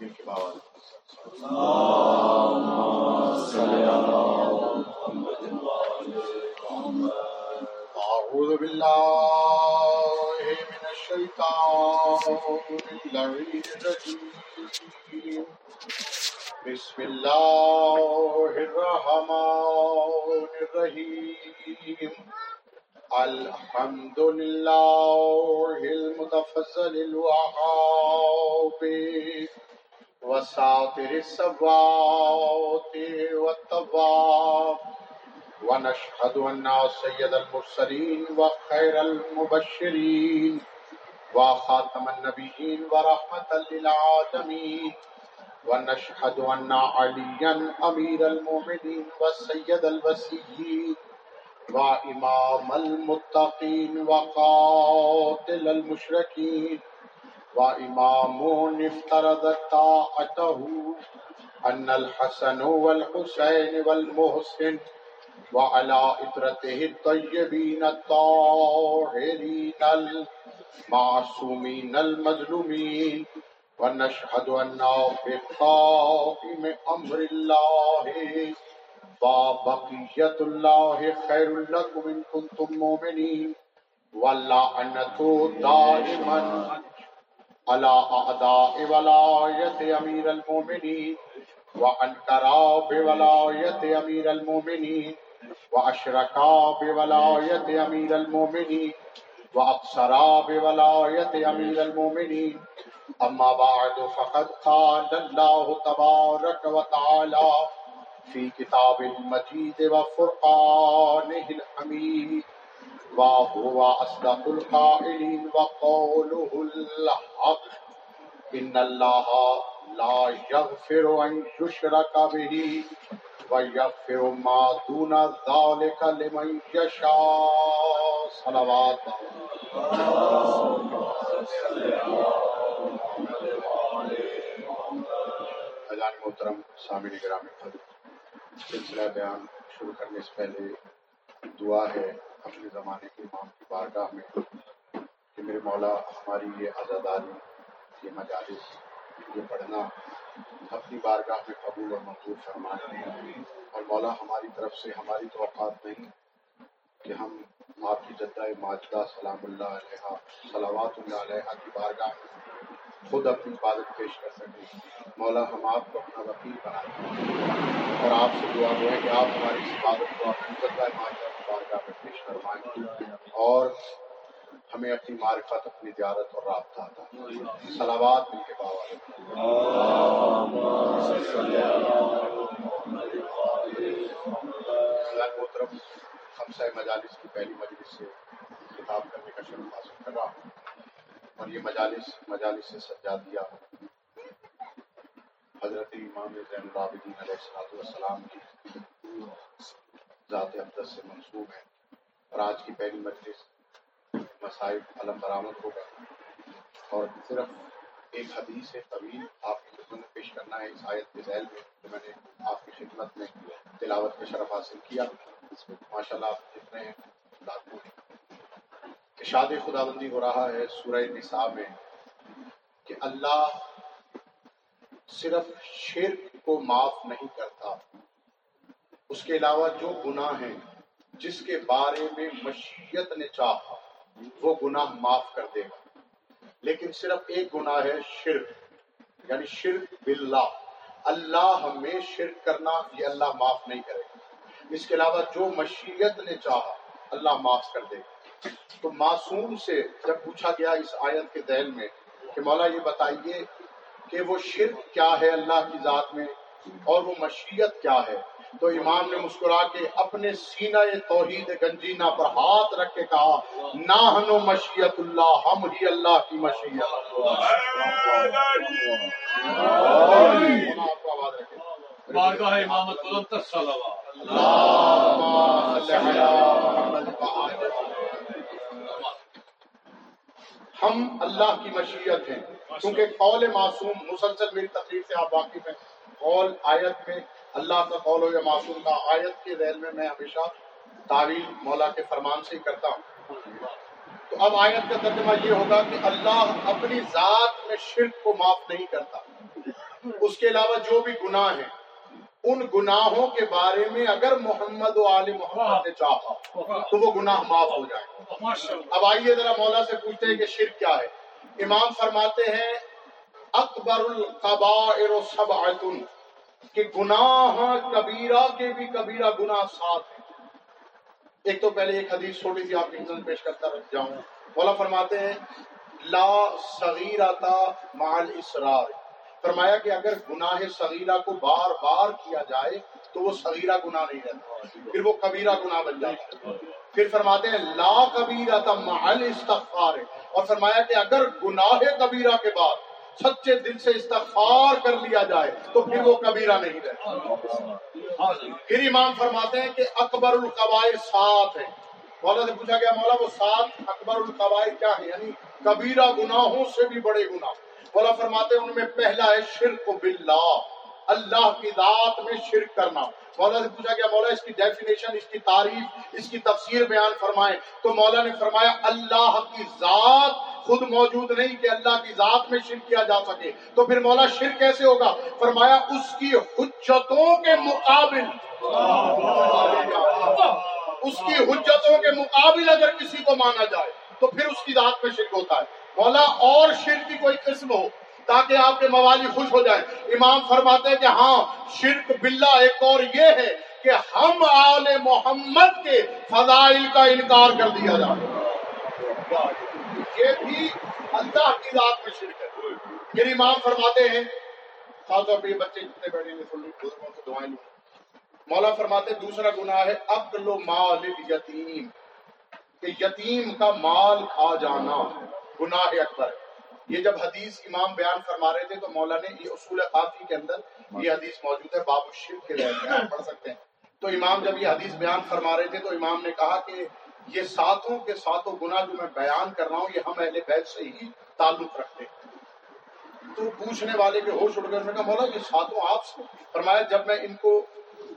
مل کے باوال أعوذ بالله من الشيطان اللعين الرجيم. بسم الله الرحمن الرحيم. الحمد لله المتفضل الوهاب. وساتر السبات والطباب ونشهد أن سيد المرسلين وخير المبشرين وخاتم النبيين ورحمة للعالمين. ونشهد أن عليا أمير المؤمنين وسيد الوسيين وإمام المتقين وقاتل المشركين. وإمام افترض طاعته أن الحسن والحسين والمحسن وعلى إطرته الطيبين الطاهرين المعصومين المظلومين ونشهد أن في قائم أمر الله وبقية الله خير لكم إن كنتم مؤمنين واللعنة دائما على أعداء ولاية أمير المؤمنين وأنكرا بولاية أمير المؤمنين وأشركا بولاية أمير المؤمنين وأقصرا بولاية أمير المؤمنين. أما بعد، فقد قال الله تبارك وتعالى في كتاب المجيد وفرقانه الحميد. وهو أصدق القائلين وقوله الحق إن الله لا يغفر أن يشرك به ويغفر ما دون ذلك لمن يشاء صلوات اذان محترم سامعین گرامی سلسلہ بیان شروع کرنے سے پہلے دعا ہے اپنے زمانے کے امام کی بارگاہ میں کہ میرے مولا ہماری یہ عزاداری، یہ مجالس، یہ پڑھنا اپنی بارگاہ میں قبول اور منظور فرمائے اور مولا ہماری طرف سے ہماری توقعات نہیں کہ ہم آپ کی جدہ ماجدہ سلام اللہ علیہ، صلوات اللہ علیہ کی بارگاہ میں خود اپنی عبادت پیش کر سکیں۔ مولا ہم آپ کو اپنا وکیل بنا دیں۔ اور آپ سے دعا ہے کہ آپ ہماری اس عبادت کو اپنی جدہ ماجدہ بارگاہ میں پیش کروائیں اور ہمیں اپنی معرفت، اپنی زیارت اور رابطہ تھا سلامات مل کے باوا محترم، خمسہ مجالس کی پہلی مجلس سے خطاب کرنے کا شرف حاصل کر رہا ہوں۔ اور یہ مجالس مجالس سے سجا دیا حضرت امام زین العابدین علیہ السلاۃ والسلام کی ذات اقدس سے منسوب ہے اور آج کی پہلی مجلس مسائل علم برآمد ہوگا۔ اور صرف ایک حدیث طویل آپ کی خدمت میں پیش کرنا ہے اس آیت کے ذیل میں جو میں نے آپ کی خدمت میں تلاوت کا شرف حاصل کیا۔ ماشاء اللہ آپ جتنے ہیں۔ لاکھوں اشاد خدا بندی ہو رہا ہے سورہ نساء میں کہ اللہ صرف شرک کو معاف نہیں کرتا۔ اس کے علاوہ جو گناہ ہیں، جس کے بارے میں مشیت نے چاہا، وہ گناہ معاف کر دے گا۔ لیکن صرف ایک گناہ ہے، شرک۔ یعنی شرک باللہ۔ اللہ میں شرک کرنا یہ اللہ معاف نہیں کرے گا۔ اس کے علاوہ جو مشیت نے چاہا، اللہ معاف کر دے گا۔ تو معصوم سے جب پوچھا گیا اس آیت کے دہل میں کہ مولا یہ بتائیے کہ وہ شرک کیا ہے اللہ کی ذات میں اور وہ مشیت کیا ہے؟ تو امام نے مسکرا کے اپنے سینہ توحید گنجینا پر ہاتھ رکھ کے کہا نہ مشیت اللہ ہم ہی اللہ کی مشیت۔ ہم اللہ کی مشیت ہیں۔ کیونکہ قول معصوم مسلسل میری تقریر سے آپ واقف ہیں۔ قول آیت میں اللہ کا قول ہو یا معصوم کا آیت کے ذیل میں میں ہمیشہ تعویل مولا کے فرمان سے ہی کرتا ہوں۔ تو اب آیت کا ترجمہ یہ ہوگا کہ اللہ اپنی ذات میں شرک کو معاف نہیں کرتا۔ اس کے علاوہ جو بھی گناہ ہیں ان گناہوں کے بارے میں اگر محمد و آل محمد نے چاہا تو وہ گناہ معاف ہو جائے۔ اب آئیے ذرا مولا سے پوچھتے ہیں کہ شرک کیا ہے۔ امام فرماتے ہیں اکبر القبائر سبعۃ کہ گناہ کبیرہ کے بھی کبیرہ گناہ ساتھ ہیں۔ ایک تو پہلے ایک حدیث چھوٹی سی آپ کی پیش کرتا رہ جاؤں۔ مولا فرماتے ہیں، لا صغیرہ مال اسرار فرمایا کہ اگر گناہ صغیرہ کو بار بار کیا جائے، تو وہ صغیرہ گناہ نہیں رہتا، پھر وہ کبیرہ گناہ بن جاتا۔ ہے پھر فرماتے ہیں، لا کبیرہ تھا محل استغفار اور فرمایا کہ اگر گناہ کبیرہ کے بعد سچے دل سے استغفار کر لیا جائے، تو پھر وہ کبیرہ نہیں رہتا پھر امام فرماتے ہیں کہ اکبر القبائر سات ہے مولا سے پوچھا گیا، مولا وہ سات اکبر القبائر کیا ہے یعنی کبیرہ گناہوں سے بھی بڑے گناہ۔ مولا فرماتے ہیں ان میں پہلا ہے شرک باللہ۔ اللہ کی ذات میں شرک کرنا۔ مولا سے پوچھا گیا مولا اس کی ڈیفینیشن اس کی تعریف اس کی تفسیر بیان فرمائے تو مولا نے فرمایا، اللہ کی ذات خود موجود نہیں کہ اللہ کی ذات میں شرک کیا جا سکے۔ تو پھر مولا شرک کیسے ہوگا؟ فرمایا، اس کی حجتوں کے مقابل۔ اس کی حجتوں کے مقابل اگر کسی کو مانا جائے، تو پھر اس کی ذات میں شرک ہوتا ہے۔ مولا اور شرک کی کوئی قسم ہو تاکہ آپ کے موالی خوش ہو جائیں۔ امام فرماتے ہیں کہ ہاں شرک باللہ ایک اور یہ ہے کہ ہم آل محمد کے فضائل کا انکار کر دیا جائے۔ یہ بھی اللہ کی ذات میں شرک ہے۔ پھر امام فرماتے ہیں، خاص طور پہ یہ بچے جتنے بیٹھے ہیں بزرگوں سے دعائیں لوں مولا فرماتے دوسرا گناہ ہے عقل و مال یتیم کہ یتیم کا مال کھا جانا۔ گناہ اکبر۔ ہے یہ جب حدیث امام بیان فرما رہے تھے تو مولا نے یہ اصول قافی کے اندر یہ حدیث موجود ہے باب الشرک کے لیے پڑھ سکتے ہیں۔ تو امام جب یہ حدیث بیان فرما رہے تھے تو امام نے کہا کہ یہ ساتوں کے ساتوں گناہ جو میں بیان کر رہا ہوں یہ ہم اہل بیت سے ہی تعلق رکھتے ہیں۔ تو پوچھنے والے کے ہوش اڑ گئے کہا مولا یہ ساتوں آپ سے۔ فرمایا جب میں ان کو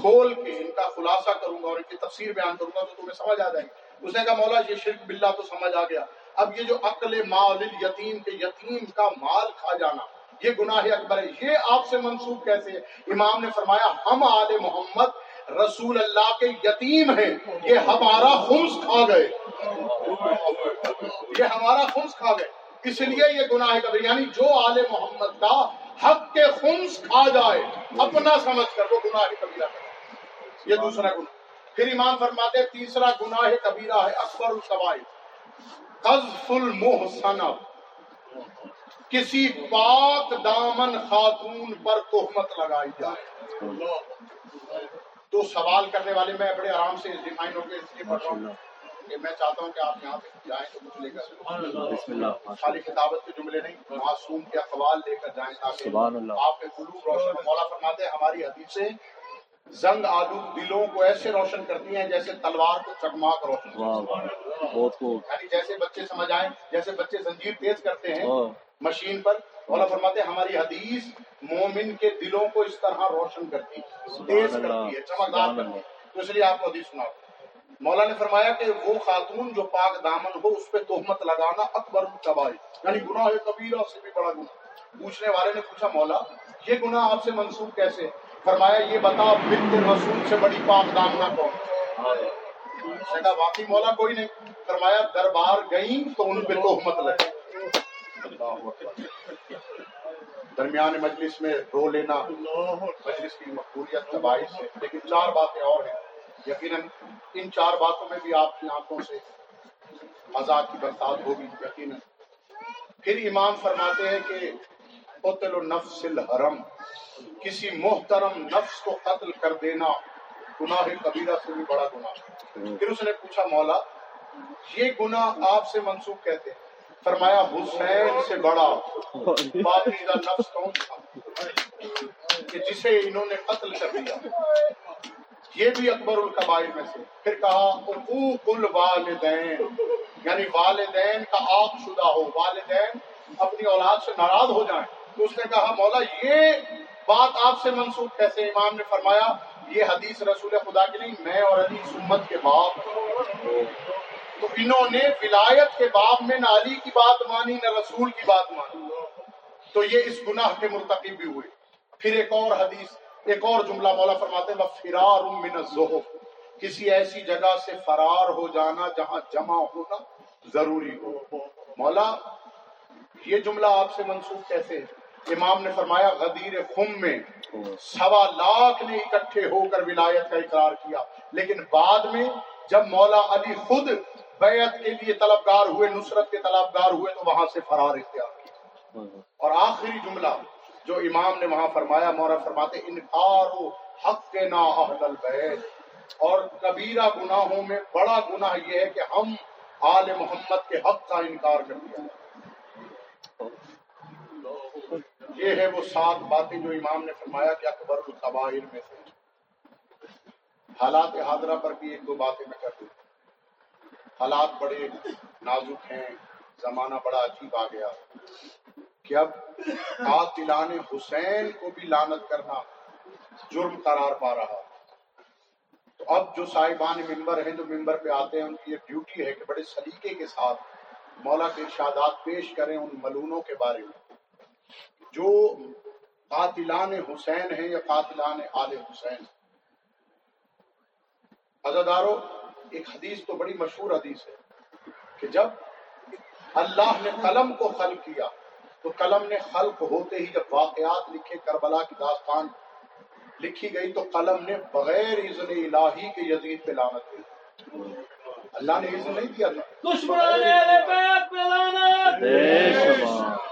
کھول کے ان کا خلاصہ کروں گا اور ان کی تفسیر بیان کروں گا تو تمہیں سمجھ آ جائے گی۔ اس نے کہا مولا یہ شرک باللہ تو سمجھ آ گیا۔ اب یہ جو عقل مال یتیم کے یتیم کا مال کھا جانا، یہ گناہ اکبر ہے۔ یہ آپ سے منسوخ کیسے ہے؟ امام نے فرمایا، ہم آل محمد رسول اللہ کے یتیم ہیں۔ یہ ہمارا خمس کھا گئے۔ یہ ہمارا خمس کھا گئے۔ اس لیے یہ گناہ کبیر یعنی جو آل محمد کا حق کے خمس کھا جائے، اپنا سمجھ کر وہ گناہ کبیرہ یہ دوسرا گناہ۔ پھر امام فرماتے تیسرا گناہ کبیرہ ہے، اکبر القبائل۔ قذف المحسن کسی پاک دامن خاتون پر تہمت لگائی جائے۔ تو سوال کرنے والے میں بڑے آرام سے ڈیفائن ہو کے اس لیے پڑھ رہا ہوں کہ میں چاہتا ہوں کہ آپ یہاں پہ جائیں تو کچھ لے کر خالی کتابت کے جملے نہیں معصوم کے اقوال لے کر جائیں تاکہ آپ کے قلوب روشن مولا فرماتے ہیں ہماری حدیثیں زنگ آلو دلوں کو ایسے روشن کرتی ہیں جیسے تلوار کو چکماک روشن یعنی جیسے بچے سمجھ آئے جیسے بچے زنجیر تیز کرتے ہیں مشین پر مولا فرماتے ہیں ہماری حدیث مومن کے دلوں کو اس طرح روشن کرتی تیز کرتی ہے چمکدار کرتی ہے۔ تو اس لیے آپ کو حدیث سنا مولا نے فرمایا کہ وہ خاتون جو پاک دامن ہو اس پہ تہمت لگانا اکبر کبائی یعنی گناہ کبیرہ سے بھی بڑا گناہ۔ پوچھنے والے نے پوچھا مولا یہ گناہ آپ سے منسوخ کیسے فرمایا، یہ بتا بنت رسول سے بڑی پاک دامنا کون؟ کہا واقعی مولا کوئی نہیں۔ فرمایا، دربار گئی تو ان پہ تہمت لگی۔ درمیان مجلس میں رو لینا مجلس کی مقبولیت تباہی سے۔ لیکن چار باتیں اور ہیں۔ یقیناً ان چار باتوں میں بھی آپ کی آنکھوں سے آزاد کی برسات ہوگی، یقیناً۔ پھر امام فرماتے ہیں کہ قتل النفس الحرم۔ کسی محترم نفس کو قتل کر دینا گناہ کبیرہ سے بھی بڑا گناہ پھر اس نے پوچھا مولا یہ گناہ آپ سے منسوخ کہتے ہیں؟ فرمایا حسین سے بڑا۔ نفس کون تھا؟ کہ جسے انہوں نے قتل کر دیا۔ یہ بھی اکبر القبائل میں سے۔ پھر کہا حقوق الوالدین۔ یعنی والدین کا آگ شدہ ہو۔ والدین اپنی اولاد سے ناراض ہو جائیں۔ تو اس نے کہا مولا یہ بات آپ سے منسوخ کیسے؟ امام نے فرمایا، یہ حدیث رسول خدا کی نہیں، میں اور علی سمت کے باپ۔ تو انہوں نے ولایت کے باب میں نہ علی کی بات مانی، نہ رسول کی بات مانی۔ تو یہ اس گناہ کے مرتکب بھی ہوئے۔ پھر ایک اور حدیث، ایک اور جملہ مولا فرماتے ہیں فرار من الزہف کسی ایسی جگہ سے فرار ہو جانا جہاں جمع ہونا ضروری ہو۔ مولا، یہ جملہ آپ سے منسوخ کیسے ہے؟ امام نے فرمایا، غدیر خم میں سوا لاکھ نے اکٹھے ہو کر ولایت کا اقرار کیا۔ لیکن بعد میں جب مولا علی خود بیعت کے لیے طلبگار ہوئے، نصرت کے طلبگار ہوئے، تو وہاں سے فرار اختیار کیا۔ اور آخری جملہ جو امام نے وہاں فرمایا مورا فرماتے انکار و حق کے نا اہل البیت۔ اور کبیرہ گناہوں میں بڑا گناہ یہ ہے کہ ہم آل محمد کے حق کا انکار کر دیا۔ یہ ہے وہ سات باتیں جو امام نے فرمایا کہ اکبر القبائر میں سے۔ حالات حاضرہ پر بھی ایک دو باتیں میں کر دوں۔ حالات بڑے نازک ہیں، زمانہ بڑا عجیب آ گیا۔ کہ اب قاتلان حسین کو بھی لانت کرنا جرم قرار پا رہا۔ تو اب جو صاحبان ممبر ہیں جو ممبر پہ آتے ہیں، ان کی یہ ڈیوٹی ہے کہ بڑے سلیقے کے ساتھ مولا کے ارشادات پیش کریں ان ملونوں کے بارے میں۔ جو قاتلان حسین ہیں یا قاتلان آل حسین ازادارو ایک حدیث تو بڑی مشہور حدیث ہے کہ جب اللہ نے قلم کو خلق کیا، تو قلم نے خلق ہوتے ہی جب واقعات لکھے کربلا کی داستان لکھی گئی، تو قلم نے بغیر اذن الہی کے یزید پہ لانت دی اللہ نے اذن نہیں دیا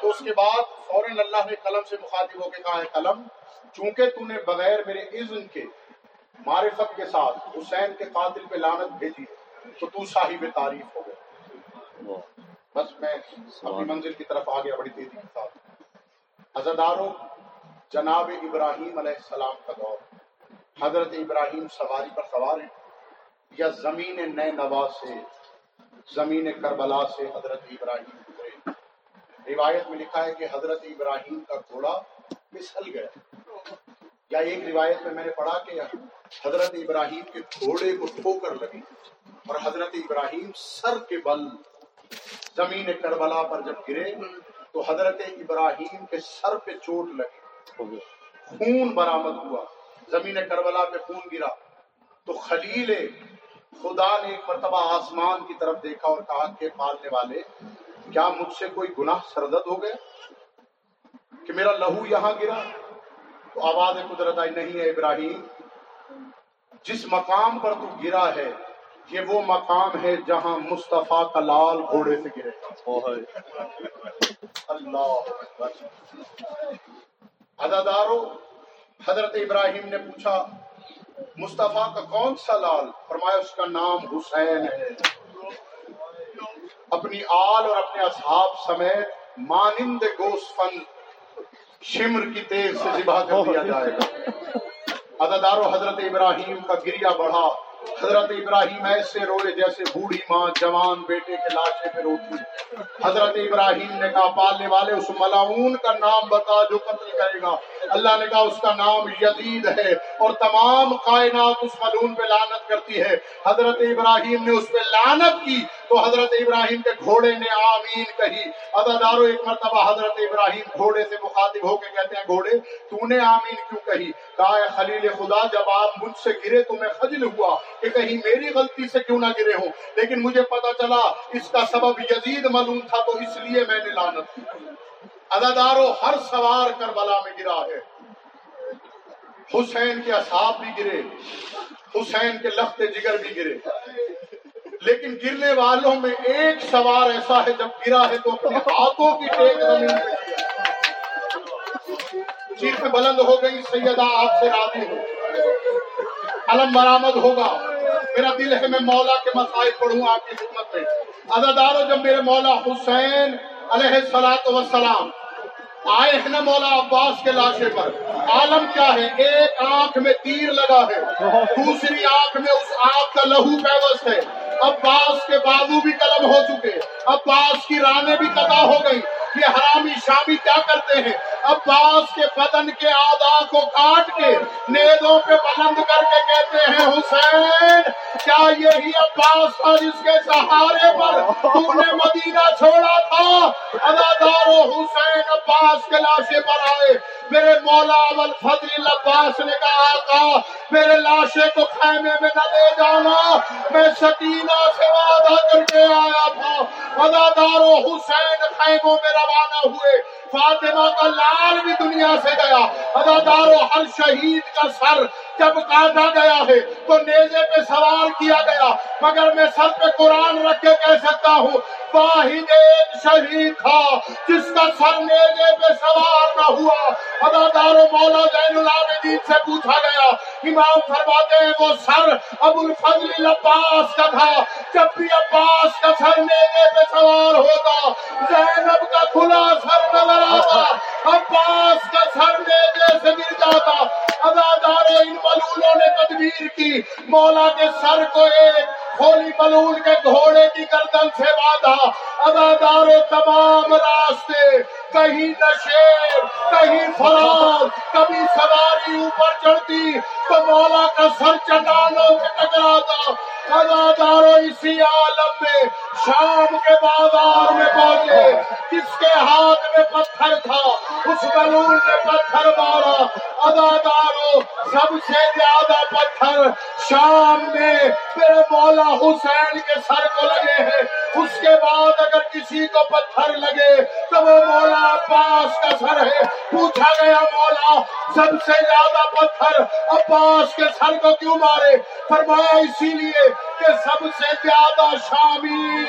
تو اس کے بعد فوراً اللہ نے قلم سے مخاطب ہو کے کہا ہے قلم چونکہ تو نے بغیر میرے اذن کے معرفت کے ساتھ حسین کے قاتل پہ لانت بھیجی تو تو صاحب تعریف ہو گیا بس میں اپنی منزل کی طرف آ گیا بڑی تیزی کے ساتھ۔ ازاداروں جناب ابراہیم علیہ السلام کا دور۔ حضرت ابراہیم سواری پر سوار ہیں۔ یا زمین نئے نواز سے، زمین کربلا سے حضرت ابراہیم گزرے۔ روایت میں لکھا ہے کہ حضرت ابراہیم کا گھوڑا پسل گیا۔ یا ایک روایت میں میں نے پڑھا کہ حضرت ابراہیم کے گھوڑے کو ٹھوکر لگی اور حضرت ابراہیم سر کے بل زمین کربلا پر جب گرے تو حضرت ابراہیم کے سر پہ چوٹ لگی۔ خون برآمد ہوا۔ زمین کربلا پہ خون گرا۔ تو خلیل خدا نے ایک مرتبہ آسمان کی طرف دیکھا اور کہا کہ پالنے والے، کیا مجھ سے کوئی گناہ سردت ہو گیا کہ میرا لہو یہاں گرا؟ تو آواز قدرت آئی، نہیں ہے ابراہیم، جس مقام پر تو گرا ہے، یہ وہ مقام ہے جہاں مصطفیٰ کا لال گھوڑے سے گرے۔ اللہ ادادارو حضرت ابراہیم نے پوچھا مصطفیٰ کا کون سا لال؟ فرمایا اس کا نام حسین ہے۔ اپنی آل اور اپنے اصحاب سمیت مانند گوسفن شمر کی تیز سے ذبح کر دیا جائے گا۔ عددار و حضرت ابراہیم کا گریا بڑھا۔ حضرت ابراہیم ایسے روئے جیسے بوڑھی ماں جوان بیٹے کے لاشے پہ روتی۔ حضرت ابراہیم نے کہا، پالنے والے، اس ملاؤن کا نام بتا جو قتل کرے گا۔ اللہ نے کہا اس کا نام یزید ہے اور تمام کائنات اس ملون پہ لانت کرتی ہے۔ حضرت ابراہیم نے اس پہ لانت کی تو حضرت ابراہیم کے گھوڑے نے آمین کہی۔ ادادارو ایک مرتبہ حضرت ابراہیم گھوڑے سے مخاطب ہو کے کہتے ہیں، گھوڑے، تو نے آمین کیوں کہی؟ کہا، اے خلیل خدا، جب آپ مجھ سے گرے تو میں خجل ہوا کہ کہیں میری غلطی سے کیوں نہ گرے ہوں، لیکن مجھے پتا چلا اس کا سبب یزید معلوم تھا تو اس لیے میں نے لانت کی۔ ادادارو ہر سوار کر بلا میں گرا ہے۔ حسین کے اصحاب بھی گرے۔ حسین کے لفت جگر بھی گرے۔ لیکن گرنے والوں میں ایک سوار ایسا ہے جب گرا ہے تو اپنے ہاتھوں کی ٹیک زمین پہ بلند ہو گئی، سیدہ آپ سے راضی ہو۔ علم برآمد ہوگا۔ میرا دل ہے میں مولا کے مسائل پڑھوں، آپ کی خدمت میں۔ ادادارو جب میرے مولا حسین علیہ السلام وسلام آئے ہیں مولا عباس کے لاشے پر۔ عالم کیا ہے؟ ایک آنکھ میں تیر لگا ہے، دوسری آنکھ میں اس آنکھ کا لہو پیوس ہے۔ عباس کے بازو بھی قلم ہو چکے۔ عباس کی رانے بھی قطع ہو گئی یہ حرامی شامی کیا کرتے ہیں؟ عباس کے بدن کے آدھا کو کاٹ کے نیزوں پہ بلند کر کے کہتے ہیں، حسین، کیا یہی عباس تھا جس کے سہارے پر تم نے مدینہ چھوڑا تھا؟ ادادار حسین عباس کے لاشے پر آئے۔ میرے مولا اول فضل عباس نے کہا، آقا، میرے لاشے کو خیمے میں نہ لے جانا۔ میں سکینہ سے وعدہ کر کے آیا تھا۔ ادادار حسین خیموں میں روانہ ہوئے۔ فاطمہ کا لال بھی دنیا سے گیا ادادار و ہر شہید کا سر جب کاٹا گیا ہے تو نیزے پہ سوار کیا گیا، مگر میں سر پہ قرآن رکھ کے کہہ سکتا ہوں، واحد ایک شہید تھا جس کا سر نیزے پہ سوار نہ ہوا۔ ادادار و مولا زین العابدین سے پوچھا گیا، امام فرماتے ہیں وہ سر ابو الفضل عباس کا تھا، جب بھی عباس کا سر نیزے پہ سوار ہوتا، زینب کا کھلا سر نظر آتا عباس کا سر نیزے سے گر جاتا ادادار ان ملولوں نے تدبیر کی مولا کے سر کو ایک کھولی ملول کے گھوڑے کی گردن سے باندھا ادادار تمام راستے کہیں نشے کہیں فرار کبھی سواری اوپر چڑھتی تو مولا کا سر چٹانوں سے ٹکراتا۔ ادادارو اسی عالم میں شام کے بازار میں پہنچے۔ جس کے ہاتھ میں پتھر تھا؟ اس بلون نے پتھر مارا۔ ادادارو سب سے زیادہ پتھر شام میں میرے مولا حسین کے سر کو لگے ہیں۔ اس کے بعد اگر کسی کو پتھر لگے تو وہ مولا عباس کا سر ہے۔ پوچھا گیا مولا، سب سے زیادہ پتھر عباس کے سر کو کیوں مارے؟ فرمایا، اسی لیے کہ سب سے زیادہ شامی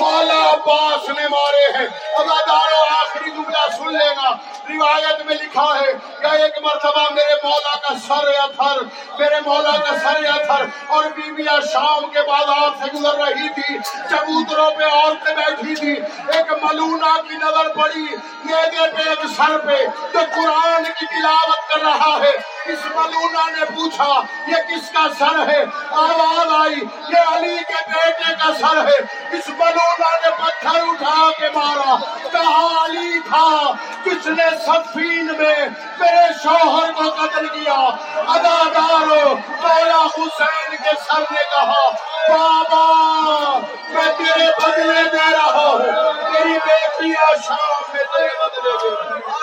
مولا عباس نے مارے ہیں۔ ادادارو آخری جملہ سن لینا۔ روایت میں لکھا ہے کہ ایک مرتبہ میرے مولا کا سر یا تھر میرے مولا کا سر یا تھر اور بیویاں شام کے بازار سے گزر رہی تھی۔ چبوتروں پہ عورتیں بیٹھی تھی۔ ایک ملونا کی نظر پڑی میرے پہ ایک سر پہ۔ تو قرآن کی تلاوت کر رہا ہے اس ملونا نے پوچھا، یہ کس کا سر ہے؟ آواز آئی، یہ علی کے بیٹے کا سر ہے۔ اس ملونا نے پتھر اٹھا کے مارا۔ کہا، علی تھا کس نے سفین میں میرے شوہر کو قتل کیا۔ ادادارو مولا حسین کے سر نے کہا، بابا، میں تیرے بدلے دے رہا ہوں، تیری بیٹی شام میں تیرے بدلے دے رہا ہوں۔